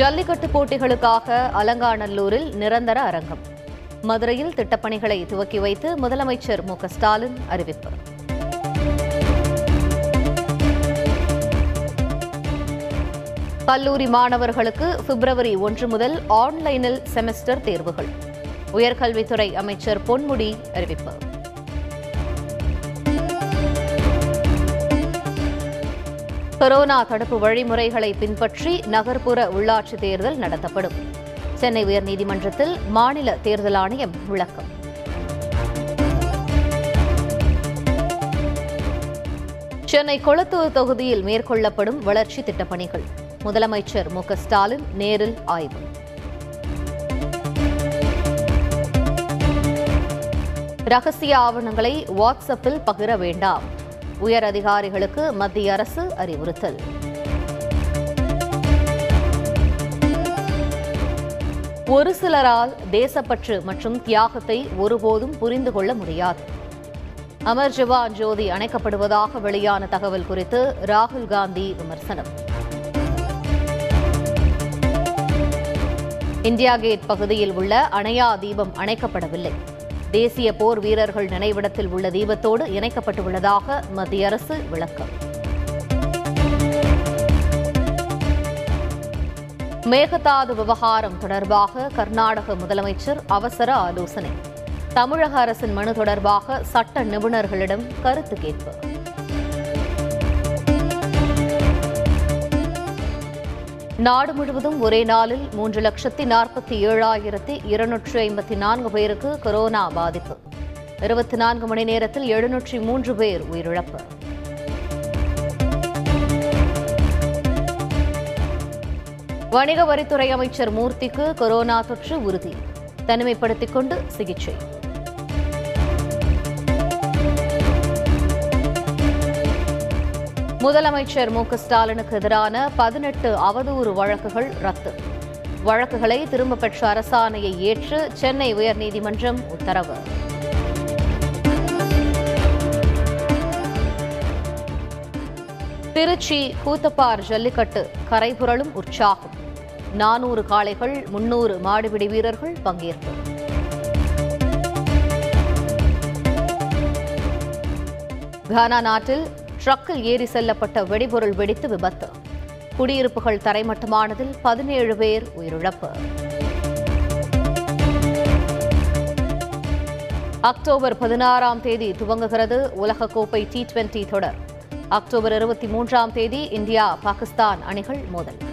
ஜல்லிக்கட்டு போட்டிகளுக்காக அலங்காநல்லூரில் நிரந்தர அரங்கம். மதுரையில் திட்டப்பணிகளை துவக்கி வைத்து முதலமைச்சர் மு ஸ்டாலின் அறிவிப்பு. கல்லூரி மாணவர்களுக்கு பிப்ரவரி ஒன்று முதல் ஆன்லைனில் செமஸ்டர் தேர்வுகள். உயர்கல்வித்துறை அமைச்சர் பொன்முடி அறிவிப்பு. கொரோனா தடுப்பு வழிமுறைகளை பின்பற்றி நகர்ப்புற உள்ளாட்சி தேர்தல் நடத்தப்படும். சென்னை உயர்நீதிமன்றத்தில் மாநில தேர்தல் ஆணையம் விளக்கம். சென்னை கொளத்தூர் தொகுதியில் மேற்கொள்ளப்படும் வளர்ச்சி திட்டப்பணிகள். முதலமைச்சர் மு ஸ்டாலின் நேரில் ஆய்வு. ரகசிய ஆவணங்களை வாட்ஸ்அப்பில் பகிர வேண்டாம். உயர் அதிகாரிகளுக்கு மத்திய அரசு அறிவுறுத்தல். ஒரு சிலரால் தேசப்பற்று மற்றும் தியாகத்தை ஒருபோதும் புரிந்து கொள்ள முடியாது. அமர் ஜவான் ஜோதி அணைக்கப்படுவதாக வெளியான தகவல் குறித்து ராகுல் காந்தி விமர்சனம். இந்தியா கேட் பகுதியில் உள்ள அணையா தீபம் அணைக்கப்படவில்லை. தேசிய போர் வீரர்கள் நினைவிடத்தில் உள்ள தீபத்தோடு இணைக்கப்பட்டுள்ளதாக மத்திய அரசு விளக்கம். மேகதாது விவகாரம் தொடர்பாக கர்நாடக முதலமைச்சர் அவசர ஆலோசனை. தமிழக அரசின் மனு தொடர்பாக சட்ட நிபுணர்களிடம் கருத்து கேட்பு. நாடு முழுவதும் ஒரே நாளில் மூன்று லட்சத்தி நாற்பத்தி ஏழாயிரத்தி இருநூற்றி ஐம்பத்தி நான்கு பேருக்கு கொரோனா பாதிப்பு. இருபத்தி நான்கு மணி நேரத்தில் எழுநூற்றி மூன்று பேர் உயிரிழப்பு. வணிக வரித்துறை அமைச்சர் மூர்த்திக்கு கொரோனா தொற்று உறுதி. தனிமைப்படுத்திக் கொண்டு சிகிச்சை. முதலமைச்சர் மு ஸ்டாலினுக்கு எதிரான பதினெட்டு அவதூறு வழக்குகள் ரத்து. வழக்குகளை திரும்பப் பெற்ற அரசாணையை ஏற்று சென்னை உயர்நீதிமன்றம் உத்தரவு. திருச்சி கூத்தப்பார் ஜல்லிக்கட்டு கரைபுரளும் உற்சாகம். நானூறு காளைகள் முன்னூறு மாடுபிடி வீரர்கள் பங்கேற்பு. கானா நாட்டில் ட்ரக்கில் ஏறி செல்லப்பட்ட வெடிபொருள் வெடித்து விபத்து. குடியிருப்புகள் தரைமட்டமானதில் பதினேழு பேர் உயிரிழப்பு. அக்டோபர் பதினாறாம் தேதி துவங்குகிறது உலகக்கோப்பை டி டுவெண்டி தொடர். அக்டோபர் இருபத்தி மூன்றாம் தேதி இந்தியா பாகிஸ்தான் அணிகள் மோதல்.